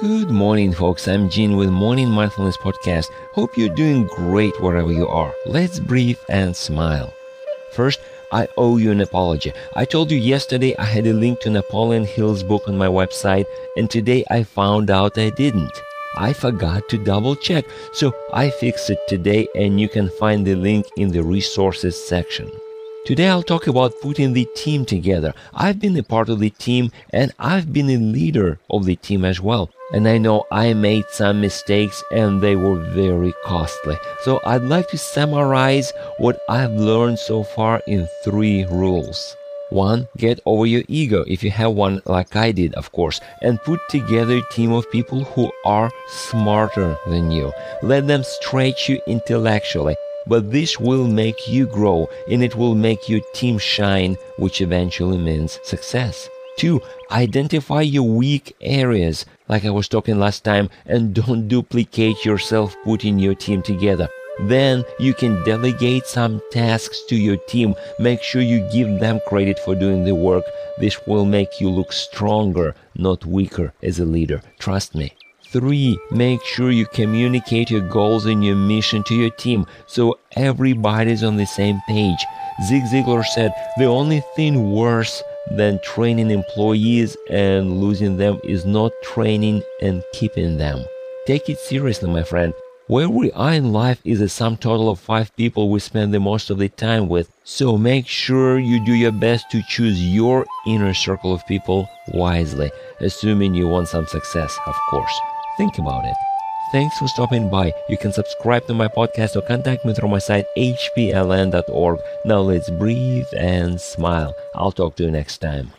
Good morning, folks. I'm Gene with Morning Mindfulness Podcast. Hope you're doing great wherever you are. Let's breathe and smile. First, I owe you an apology. I told you yesterday I had a link to Napoleon Hill's book on my website, and today I found out I didn't. I forgot to double check, so I fixed it today, and you can find the link in the resources section. Today I'll talk about putting the team together. I've been a part of the team and I've been a leader of the team as well. And I know I made some mistakes and they were very costly. So I'd like to summarize what I've learned so far in three rules. One, get over your ego if you have one like I did, of course, and put together a team of people who are smarter than you. Let them stretch you intellectually but this will make you grow and it will make your team shine, which eventually means success. Two, identify your weak areas, like I was talking last time, and don't duplicate yourself putting your team together. Then you can delegate some tasks to your team. Make sure you give them credit for doing the work. This will make you look stronger, not weaker as a leader. Trust me. Three, make sure you communicate your goals and your mission to your team so everybody's on the same page. Zig Ziglar said the only thing worse than training employees and losing them is not training and keeping them. Take it seriously, my friend. Where we are in life is a sum total of five people we spend the most of the time with. So make sure you do your best to choose your inner circle of people wisely, assuming you want some success, of course. Think about it. Thanks for stopping by. You can subscribe to my podcast or contact me through my site hpln.org. Now let's breathe and smile. I'll talk to you next time.